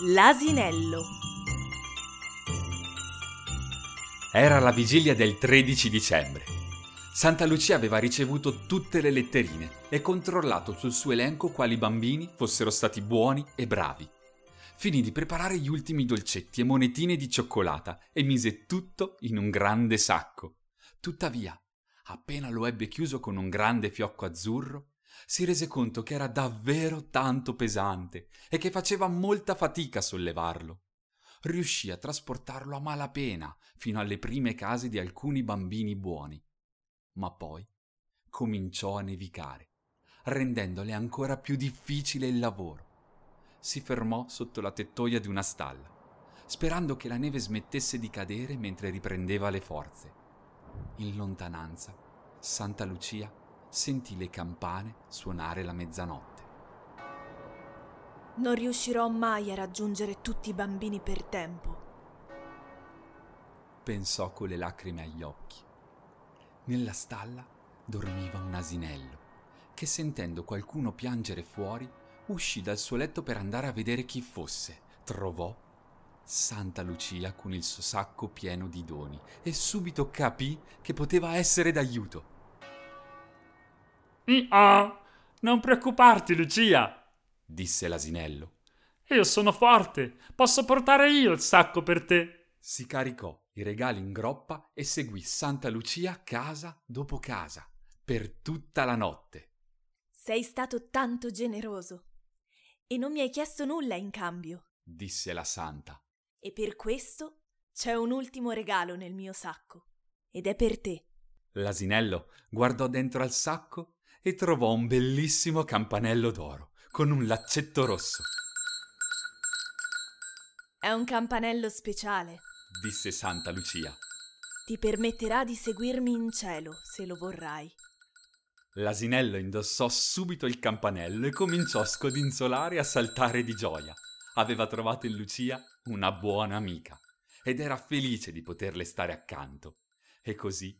L'asinello. Era la vigilia del 13 dicembre. Santa Lucia aveva ricevuto tutte le letterine e controllato sul suo elenco quali bambini fossero stati buoni e bravi. Finì di preparare gli ultimi dolcetti e monetine di cioccolata e mise tutto in un grande sacco. Tuttavia, appena lo ebbe chiuso con un grande fiocco azzurro, si rese conto che era davvero tanto pesante e che faceva molta fatica a sollevarlo. Riuscì a trasportarlo a malapena fino alle prime case di alcuni bambini buoni. Ma poi cominciò a nevicare, rendendole ancora più difficile il lavoro. Si fermò sotto la tettoia di una stalla, sperando che la neve smettesse di cadere mentre riprendeva le forze. In lontananza, Santa Lucia sentì le campane suonare la mezzanotte. Non riuscirò mai a raggiungere tutti i bambini per tempo. Pensò con le lacrime agli occhi. Nella stalla dormiva un asinello che sentendo qualcuno piangere fuori uscì dal suo letto per andare a vedere chi fosse. Trovò Santa Lucia con il suo sacco pieno di doni e subito capì che poteva essere d'aiuto. Oh, non preoccuparti, Lucia, disse l'asinello. Io sono forte, posso portare io il sacco per te. Si caricò i regali in groppa e seguì Santa Lucia casa dopo casa, per tutta la notte. Sei stato tanto generoso e non mi hai chiesto nulla in cambio, disse la santa. E per questo c'è un ultimo regalo nel mio sacco, ed è per te. L'asinello guardò dentro al sacco e trovò un bellissimo campanello d'oro con un laccetto rosso. È un campanello speciale, disse Santa Lucia. Ti permetterà di seguirmi in cielo, se lo vorrai. L'asinello indossò subito il campanello e cominciò a scodinzolare e a saltare di gioia. Aveva trovato in Lucia una buona amica ed era felice di poterle stare accanto. E così,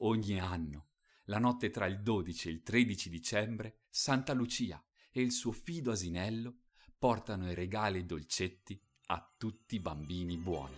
ogni anno, la notte tra il 12 e il 13 dicembre, Santa Lucia e il suo fido asinello portano i regali e i dolcetti a tutti i bambini buoni.